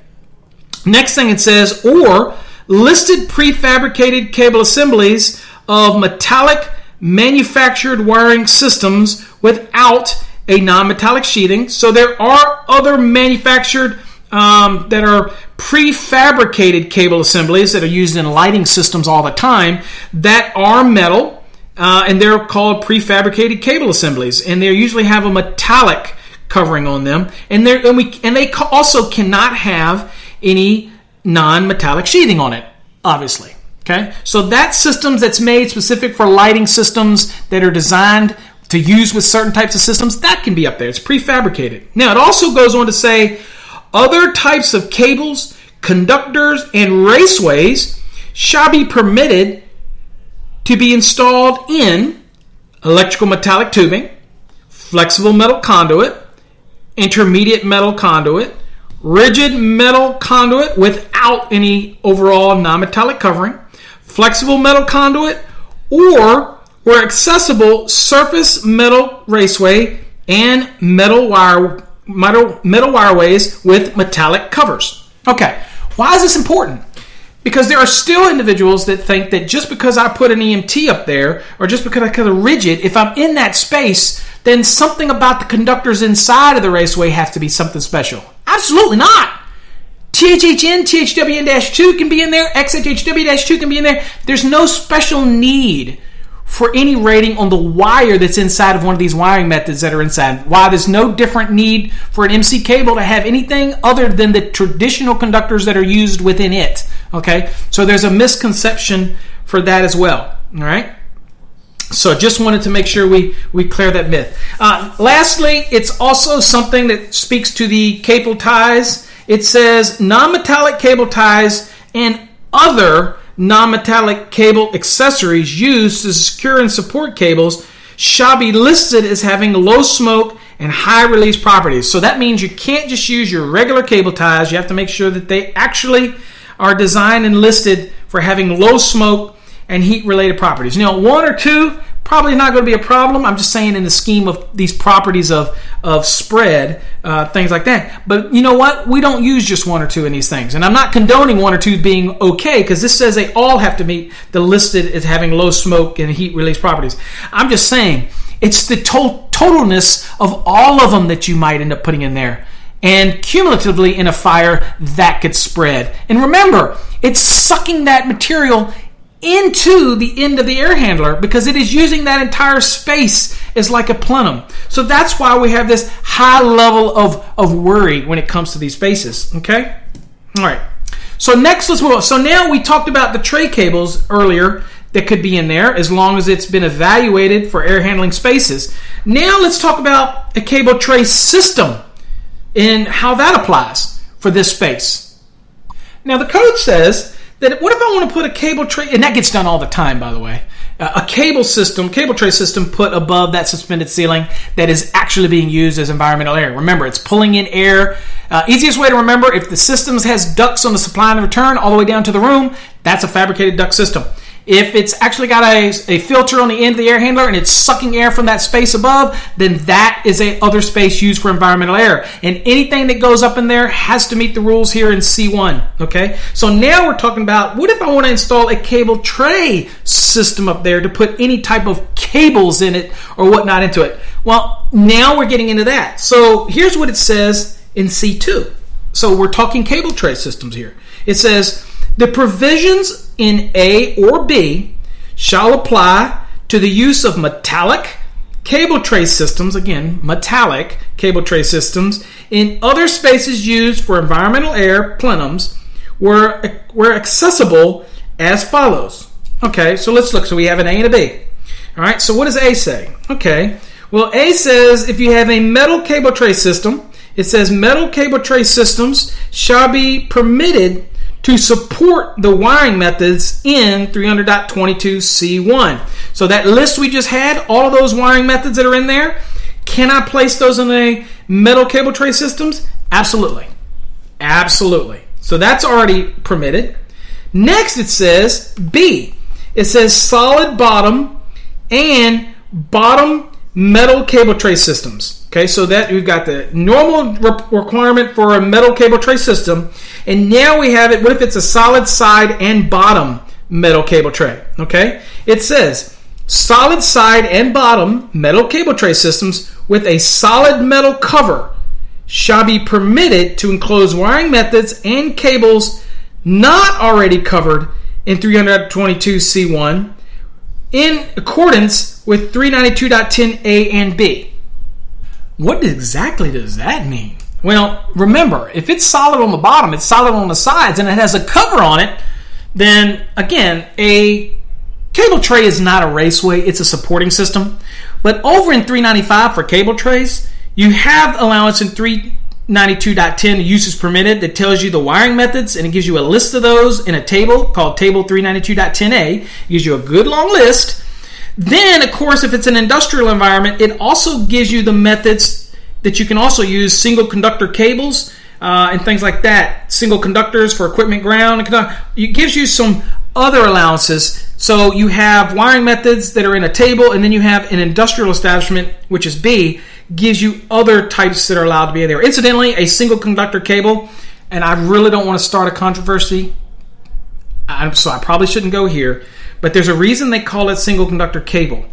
Next thing it says, or listed prefabricated cable assemblies of metallic manufactured wiring systems without a non-metallic sheathing. So there are other manufactured um, that are prefabricated cable assemblies that are used in lighting systems all the time that are metal, uh, and they're called prefabricated cable assemblies, and they usually have a metallic covering on them, and they and we and they also cannot have any non-metallic sheathing on it, obviously. Okay, so that systems that's made specific for lighting systems that are designed to use with certain types of systems, that can be up there. It's prefabricated. Now, it also goes on to say other types of cables, conductors, and raceways shall be permitted to be installed in electrical metallic tubing, flexible metal conduit, intermediate metal conduit, rigid metal conduit without any overall non metallic covering, flexible metal conduit, or where accessible surface metal raceway and metal wire metal, metal wireways with metallic covers. Okay, why is this important? Because there are still individuals that think that just because I put an EMT up there, or just because I cut a rigid, if I'm in that space, then something about the conductors inside of the raceway have to be something special. Absolutely not. THHN, THWN 2 can be in there, XHHW 2 can be in there. There's no special need for any rating on the wire that's inside of one of these wiring methods that are inside. Why there's no different need for an MC cable to have anything other than the traditional conductors that are used within it. Okay, so there's a misconception for that as well. All right. So just wanted to make sure we, we clear that myth. Uh, lastly, it's also something that speaks to the cable ties. It says non-metallic cable ties and other non-metallic cable accessories used to secure and support cables shall be listed as having low smoke and high release properties. So that means you can't just use your regular cable ties. You have to make sure that they actually are designed and listed for having low smoke and heat related properties. Now, one or two probably not going to be a problem. I'm just saying in the scheme of these properties of of spread, uh, things like that. But you know what? We don't use just one or two in these things, and I'm not condoning one or two being okay because this says they all have to meet the listed as having low smoke and heat release properties. I'm just saying it's the to- totalness of all of them that you might end up putting in there. And cumulatively in a fire, that could spread. And remember, it's sucking that material into the end of the air handler because it is using that entire space as like a plenum. So that's why we have this high level of, of worry when it comes to these spaces. Okay? All right. So next, let's move on. So now we talked about the tray cables earlier that could be in there as long as it's been evaluated for air handling spaces. Now let's talk about a cable tray system and how that applies for this space. Now the code says that what if I want to put a cable tray, and that gets done all the time, by the way. Uh, a cable system, cable tray system put above that suspended ceiling that is actually being used as environmental air. Remember, it's pulling in air. Uh, easiest way to remember if the system has ducts on the supply and return all the way down to the room, that's a fabricated duct system. If it's actually got a, a filter on the end of the air handler and it's sucking air from that space above, then that is a other space used for environmental air. And anything that goes up in there has to meet the rules here in C1. Okay, so now we're talking about what if I want to install a cable tray system up there to put any type of cables in it or whatnot into it. Well, now we're getting into that. So here's what it says in C2. So we're talking cable tray systems here. It says the provisions in A or B shall apply to the use of metallic cable tray systems, again, metallic cable tray systems, in other spaces used for environmental air plenums were, were accessible as follows. Okay, so let's look. So we have an A and a B. All right, so what does A say? Okay, well, A says if you have a metal cable tray system, it says metal cable tray systems shall be permitted to support the wiring methods in 300.22c1. So that list we just had, all of those wiring methods that are in there, can I place those in a metal cable tray systems? Absolutely. Absolutely. So that's already permitted. Next it says B. It says solid bottom and bottom metal cable tray systems. Okay, so that we've got the normal re- requirement for a metal cable tray system, and now we have it. What if it's a solid side and bottom metal cable tray? Okay, it says solid side and bottom metal cable tray systems with a solid metal cover shall be permitted to enclose wiring methods and cables not already covered in 322C1 in accordance with 392.10A and B. What exactly does that mean? Well, remember, if it's solid on the bottom, it's solid on the sides, and it has a cover on it, then again, a cable tray is not a raceway, it's a supporting system. But over in 395 for cable trays, you have allowance in 392.10 uses permitted that tells you the wiring methods and it gives you a list of those in a table called table 392.10a. It gives you a good long list then, of course, if it's an industrial environment, it also gives you the methods that you can also use single conductor cables uh, and things like that. Single conductors for equipment ground. It gives you some other allowances. So you have wiring methods that are in a table, and then you have an industrial establishment, which is B, gives you other types that are allowed to be there. Incidentally, a single conductor cable, and I really don't want to start a controversy, so I probably shouldn't go here. But there's a reason they call it single conductor cable.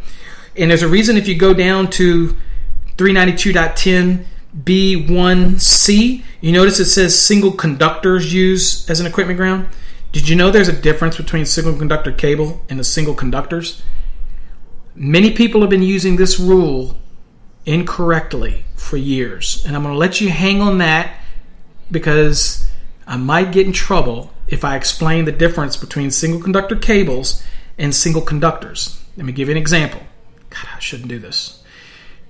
And there's a reason if you go down to 392.10 B1C, you notice it says single conductors used as an equipment ground. Did you know there's a difference between single conductor cable and the single conductors? Many people have been using this rule incorrectly for years. And I'm going to let you hang on that because I might get in trouble if I explain the difference between single conductor cables and single conductors. Let me give you an example. God, I shouldn't do this.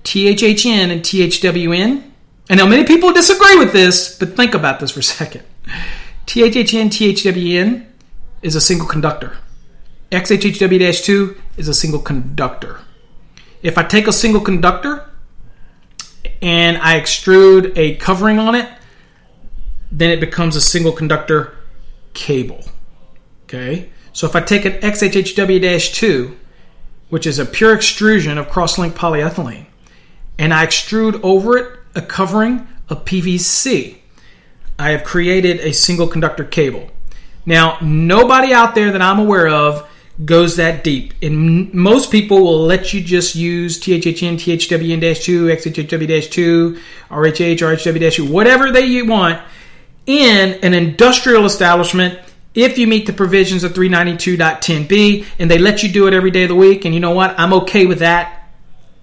THHN and THWN. And now many people disagree with this, but think about this for a second. THHN, THWN is a single conductor. XHHW 2 is a single conductor. If I take a single conductor and I extrude a covering on it, then it becomes a single conductor cable. Okay, so if I take an XHHW 2, which is a pure extrusion of cross-linked polyethylene, and I extrude over it a covering of PVC, I have created a single conductor cable. Now, nobody out there that I'm aware of goes that deep. And most people will let you just use THHN, THWN-2, XHHW-2, RHH, RHW-2, whatever they you want in an industrial establishment if you meet the provisions of 392.10b and they let you do it every day of the week. And you know what? I'm okay with that.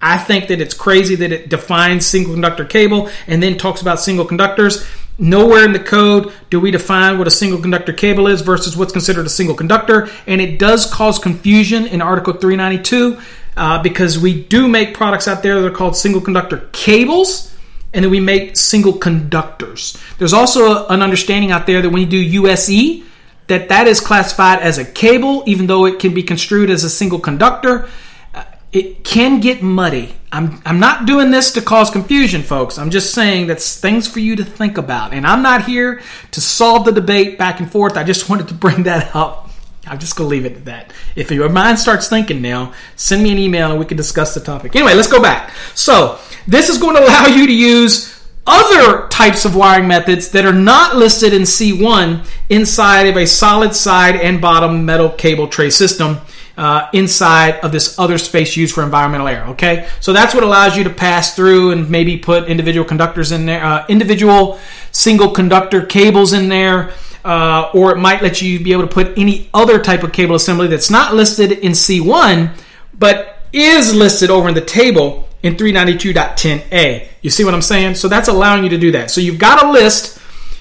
I think that it's crazy that it defines single conductor cable and then talks about single conductors. Nowhere in the code do we define what a single conductor cable is versus what's considered a single conductor. And it does cause confusion in Article 392 uh, because we do make products out there that are called single conductor cables and then we make single conductors. There's also an understanding out there that when you do USE, that that is classified as a cable, even though it can be construed as a single conductor. Uh, it can get muddy. I'm, I'm not doing this to cause confusion, folks. I'm just saying that's things for you to think about. And I'm not here to solve the debate back and forth. I just wanted to bring that up. I'm just to leave it at that. If your mind starts thinking now, send me an email and we can discuss the topic. Anyway, let's go back. So, this is going to allow you to use other types of wiring methods that are not listed in C1 inside of a solid side and bottom metal cable tray system uh, inside of this other space used for environmental air. Okay, so that's what allows you to pass through and maybe put individual conductors in there, uh, individual single conductor cables in there. Uh, or it might let you be able to put any other type of cable assembly that's not listed in C1, but is listed over in the table in 392.10a. You see what I'm saying? So that's allowing you to do that. So you've got a list,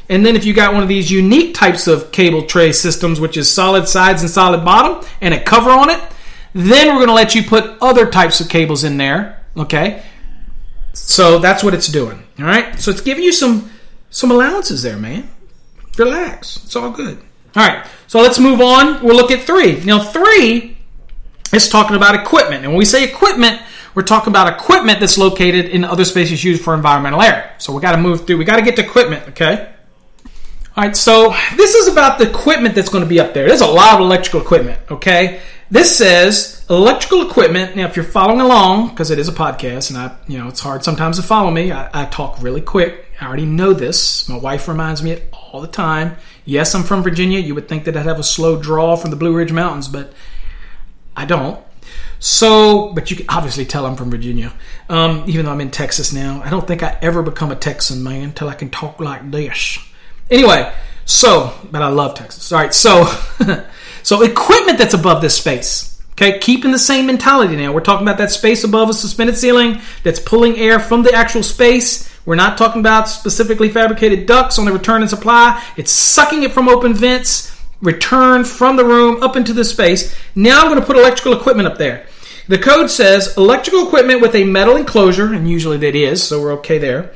and then if you got one of these unique types of cable tray systems, which is solid sides and solid bottom, and a cover on it, then we're going to let you put other types of cables in there. Okay? So that's what it's doing. All right? So it's giving you some some allowances there, man. Relax. It's all good. All right. So let's move on. We'll look at three. Now, three is talking about equipment. And when we say equipment, we're talking about equipment that's located in other spaces used for environmental air. So we got to move through. We got to get to equipment, okay? All right, so this is about the equipment that's going to be up there. There's a lot of electrical equipment, okay? This says electrical equipment. Now, if you're following along, because it is a podcast and I, you know, it's hard sometimes to follow me, I, I talk really quick. I already know this. My wife reminds me it all the time. Yes, I'm from Virginia. You would think that I'd have a slow draw from the Blue Ridge Mountains, but I don't. So, but you can obviously tell I'm from Virginia, um, even though I'm in Texas now. I don't think I ever become a Texan man until I can talk like this. Anyway, so, but I love Texas. All right, so, so equipment that's above this space. Okay, keeping the same mentality now. We're talking about that space above a suspended ceiling that's pulling air from the actual space. We're not talking about specifically fabricated ducts on the return and supply. It's sucking it from open vents return from the room up into the space. Now I'm going to put electrical equipment up there. The code says electrical equipment with a metal enclosure, and usually that is, so we're okay there,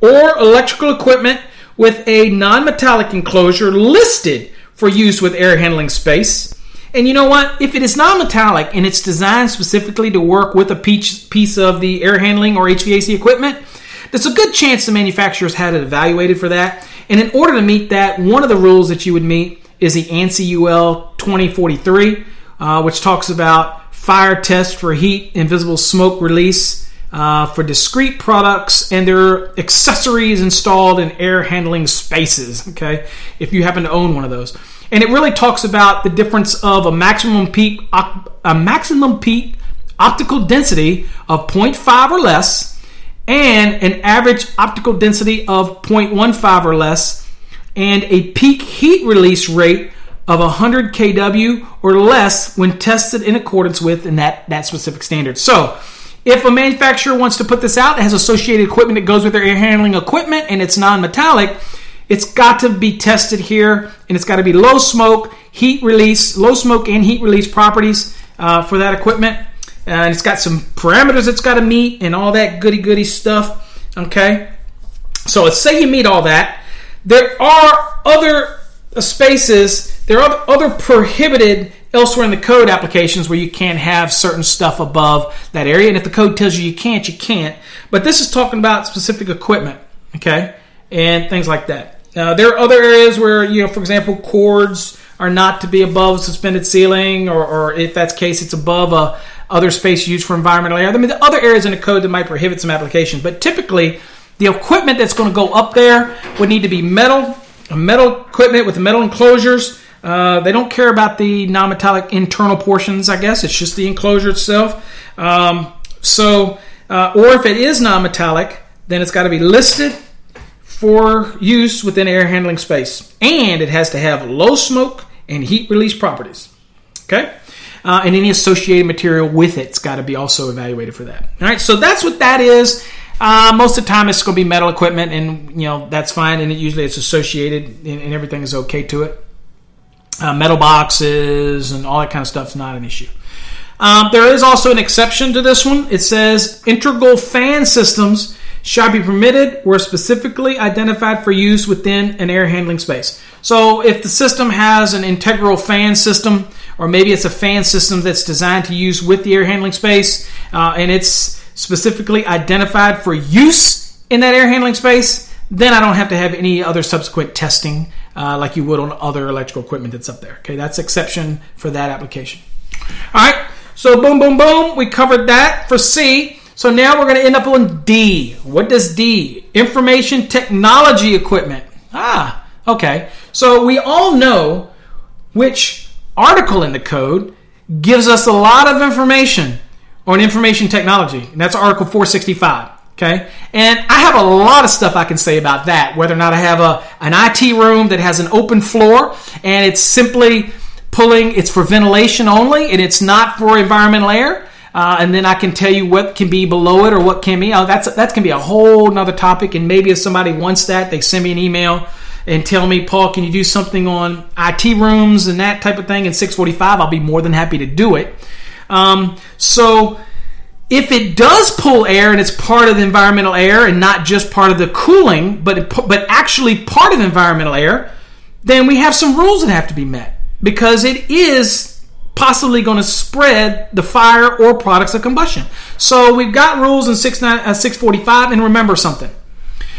or electrical equipment with a non metallic enclosure listed for use with air handling space. And you know what? If it is non metallic and it's designed specifically to work with a piece of the air handling or HVAC equipment, there's a good chance the manufacturers had it evaluated for that. And in order to meet that, one of the rules that you would meet is the ANSI UL 2043, uh, which talks about fire test for heat and visible smoke release uh, for discrete products and their accessories installed in air handling spaces. Okay, if you happen to own one of those, and it really talks about the difference of a maximum peak a maximum peak optical density of 0.5 or less and an average optical density of 0.15 or less and a peak heat release rate of 100 kW or less when tested in accordance with in that, that specific standard. So, if a manufacturer wants to put this out, it has associated equipment that goes with their air handling equipment and it's non-metallic, it's got to be tested here and it's got to be low smoke, heat release, low smoke and heat release properties uh, for that equipment. And it's got some parameters it's got to meet and all that goody goody stuff. Okay. So let's say you meet all that there are other spaces, there are other prohibited elsewhere in the code applications where you can't have certain stuff above that area. And if the code tells you you can't, you can't. But this is talking about specific equipment, okay, and things like that. Uh, there are other areas where, you know, for example, cords are not to be above suspended ceiling, or, or if that's the case, it's above a other space used for environmental air. I mean, the other areas in the code that might prohibit some applications, but typically the equipment that's going to go up there would need to be metal, metal equipment with metal enclosures. Uh, they don't care about the non-metallic internal portions. I guess it's just the enclosure itself. Um, so, uh, or if it is non-metallic, then it's got to be listed for use within air handling space, and it has to have low smoke and heat release properties. Okay uh, and any associated material with it's got to be also evaluated for that. All right, so that's what that is. Uh, most of the time, it's going to be metal equipment, and you know that's fine. And it, usually, it's associated, and, and, everything is okay to it. Uh, metal boxes and all that kind of stuff is not an issue. Um, there is also an exception to this one. It says integral fan systems shall be permitted where specifically identified for use within an air handling space. So, if the system has an integral fan system, or maybe it's a fan system that's designed to use with the air handling space, uh, and it's specifically identified for use in that air handling space, then I don't have to have any other subsequent testing uh, like you would on other electrical equipment that's up there. Okay, that's exception for that application. All right, so boom, boom, boom, we covered that for C. So now we're going to end up on D. What does D? Information technology equipment. Ah, okay. So we all know which article in the code gives us a lot of information on information technology, and that's Article 465. Okay, and I have a lot of stuff I can say about that. Whether or not I have a an IT room that has an open floor and it's simply pulling, it's for ventilation only, and it's not for environmental air. Uh, and then I can tell you what can be below it or what can be. Oh, that's that's can be a whole nother topic. And maybe if somebody wants that, they send me an email and tell me, Paul, can you do something on IT rooms and that type of thing in 645, I'll be more than happy to do it. Um, so if it does pull air and it's part of the environmental air and not just part of the cooling, but but actually part of environmental air, then we have some rules that have to be met because it is possibly going to spread the fire or products of combustion. So we've got rules in 6, uh, 645, and remember something.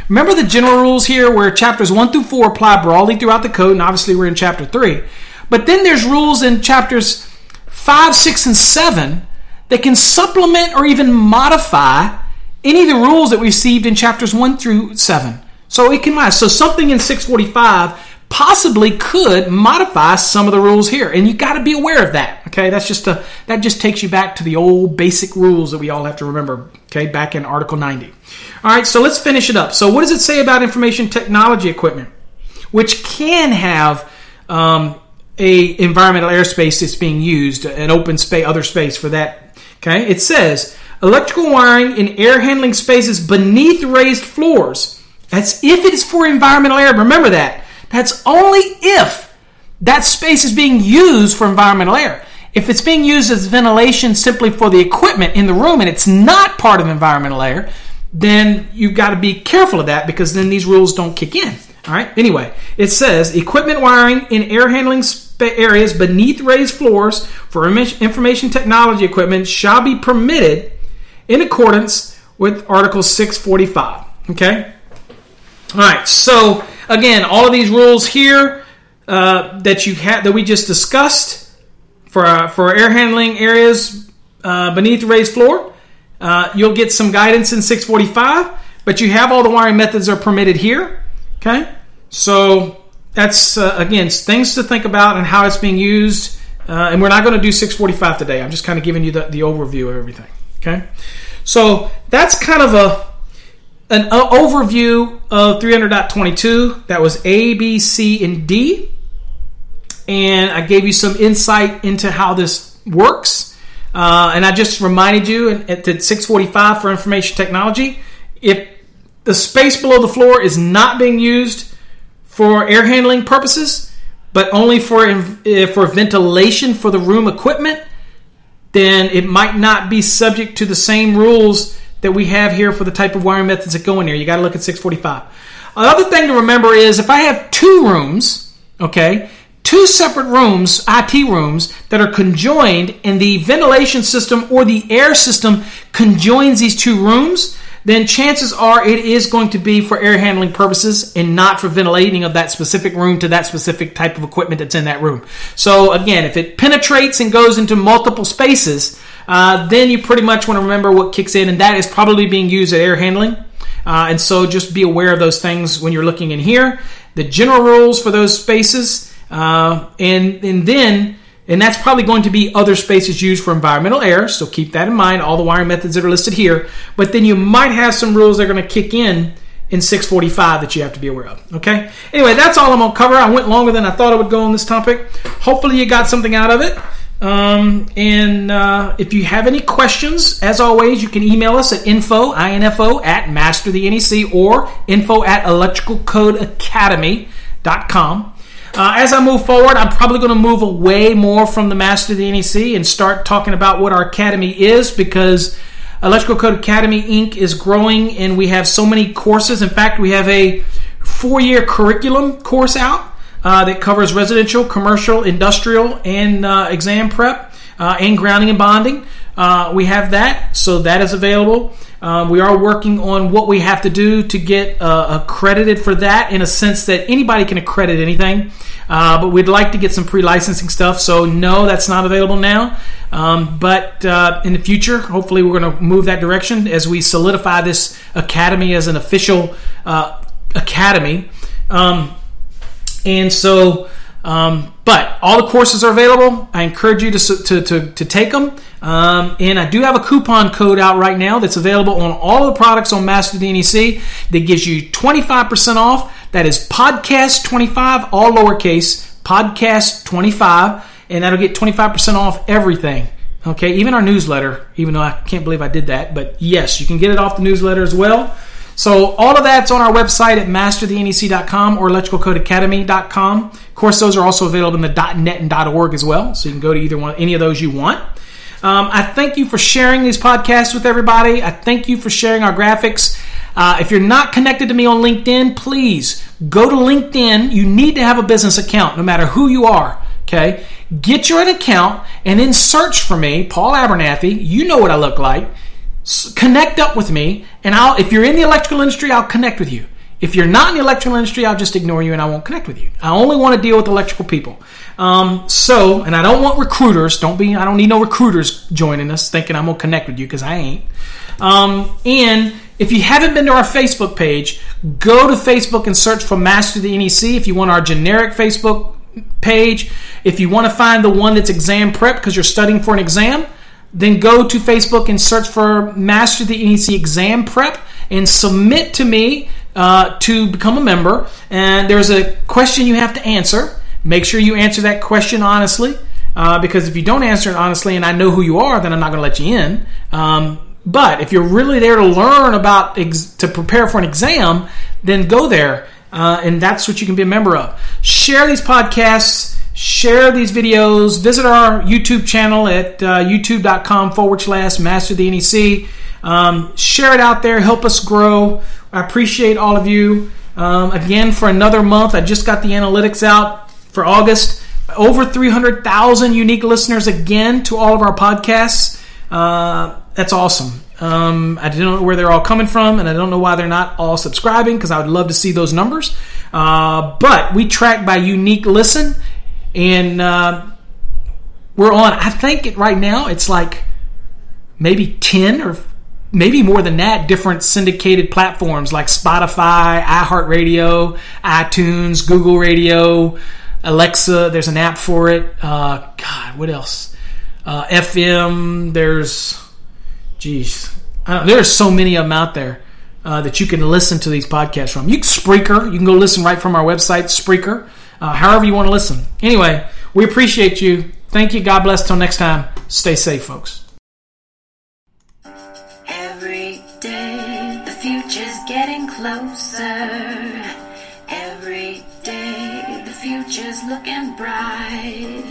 Remember the general rules here where chapters 1 through 4 apply broadly throughout the code, and obviously we're in chapter 3. But then there's rules in chapters 5, 6, and 7 that can supplement or even modify any of the rules that we received in chapters 1 through 7. So it can so something in 645 possibly could modify some of the rules here and you got to be aware of that okay? That's just a that just takes you back to the old basic rules that we all have to remember okay back in article 90 all right so let's finish it up. So what does it say about information technology equipment? Which can have um, a environmental airspace that's being used an open space other space for that okay it says electrical wiring in air handling spaces beneath raised floors that's if it is for environmental air remember that that's only if that space is being used for environmental air. If it's being used as ventilation simply for the equipment in the room and it's not part of environmental air, then you've got to be careful of that because then these rules don't kick in. All right. Anyway, it says equipment wiring in air handling areas beneath raised floors for information technology equipment shall be permitted in accordance with Article 645. Okay. All right. So again, all of these rules here uh, that you had that we just discussed for uh, for air handling areas uh, beneath the raised floor, uh, you'll get some guidance in 645. But you have all the wiring methods are permitted here. Okay, so that's uh, again things to think about and how it's being used. Uh, and we're not going to do 645 today. I'm just kind of giving you the, the overview of everything. Okay, so that's kind of a an overview of 300.22 that was A, B, C, and D. And I gave you some insight into how this works. Uh, and I just reminded you at, at 645 for information technology if the space below the floor is not being used for air handling purposes, but only for, uh, for ventilation for the room equipment, then it might not be subject to the same rules that we have here for the type of wiring methods that go in there. You got to look at 645. Another thing to remember is if I have two rooms, okay, two separate rooms, IT rooms, that are conjoined, and the ventilation system or the air system conjoins these two rooms, then chances are it is going to be for air handling purposes and not for ventilating of that specific room to that specific type of equipment that's in that room. So, again, if it penetrates and goes into multiple spaces, uh, then you pretty much want to remember what kicks in, and that is probably being used at air handling. Uh, and so just be aware of those things when you're looking in here. The general rules for those spaces, uh, and and then and that's probably going to be other spaces used for environmental air. So keep that in mind. All the wiring methods that are listed here. But then you might have some rules that are going to kick in in 645 that you have to be aware of. Okay. Anyway, that's all I'm going to cover. I went longer than I thought I would go on this topic. Hopefully, you got something out of it. Um, and uh, if you have any questions, as always, you can email us at info, info at master the NEC or info at electricalcodeacademy.com. Uh, as I move forward, I'm probably going to move away more from the Master of the NEC and start talking about what our academy is because Electrical Code Academy Inc. is growing and we have so many courses. In fact, we have a four year curriculum course out uh, that covers residential, commercial, industrial, and uh, exam prep uh, and grounding and bonding. Uh, we have that, so that is available. Um, we are working on what we have to do to get uh, accredited for that in a sense that anybody can accredit anything. Uh, but we'd like to get some pre licensing stuff. So, no, that's not available now. Um, but uh, in the future, hopefully, we're going to move that direction as we solidify this academy as an official uh, academy. Um, and so, um, but all the courses are available. I encourage you to, to, to, to take them. Um, and I do have a coupon code out right now that's available on all the products on Master the NEC that gives you 25% off. That is podcast 25, all lowercase, podcast 25, and that'll get 25% off everything. Okay, even our newsletter, even though I can't believe I did that, but yes, you can get it off the newsletter as well. So all of that's on our website at masterthenec.com or electricalcodeacademy.com. Of course, those are also available in the .net and .org as well, so you can go to either one, any of those you want. Um, I thank you for sharing these podcasts with everybody. I thank you for sharing our graphics. Uh, if you're not connected to me on LinkedIn, please go to LinkedIn. You need to have a business account, no matter who you are. Okay, get your account and then search for me, Paul Abernathy. You know what I look like. Connect up with me, and I'll. If you're in the electrical industry, I'll connect with you. If you're not in the electrical industry, I'll just ignore you and I won't connect with you. I only want to deal with electrical people. Um, so, and I don't want recruiters. Don't be. I don't need no recruiters joining us thinking I'm gonna connect with you because I ain't. Um, and if you haven't been to our Facebook page, go to Facebook and search for Master the NEC. If you want our generic Facebook page, if you want to find the one that's exam prep because you're studying for an exam, then go to Facebook and search for Master the NEC Exam Prep and submit to me uh, to become a member. And there's a question you have to answer. Make sure you answer that question honestly, uh, because if you don't answer it honestly and I know who you are, then I'm not going to let you in. Um, but if you're really there to learn about ex- to prepare for an exam, then go there, uh, and that's what you can be a member of. Share these podcasts share these videos. Visit our YouTube channel at uh, youtube.com forward slash master the NEC. Um, share it out there. Help us grow. I appreciate all of you. Um, again, for another month, I just got the analytics out for August. Over 300,000 unique listeners again to all of our podcasts. Uh, that's awesome. Um, I don't know where they're all coming from, and I don't know why they're not all subscribing because I would love to see those numbers. Uh, but we track by unique listen, and uh, we're on. I think it, right now it's like maybe ten or maybe more than that different syndicated platforms like Spotify, iHeartRadio, iTunes, Google Radio, Alexa. There's an app for it. Uh, God, what else? Uh, FM. There's, geez, there's so many of them out there. Uh, that you can listen to these podcasts from. You can Spreaker. You can go listen right from our website, Spreaker uh, however you want to listen. Anyway, we appreciate you. Thank you. God bless. Till next time, stay safe, folks. Every day, the future's getting closer. Every day, the future's looking bright.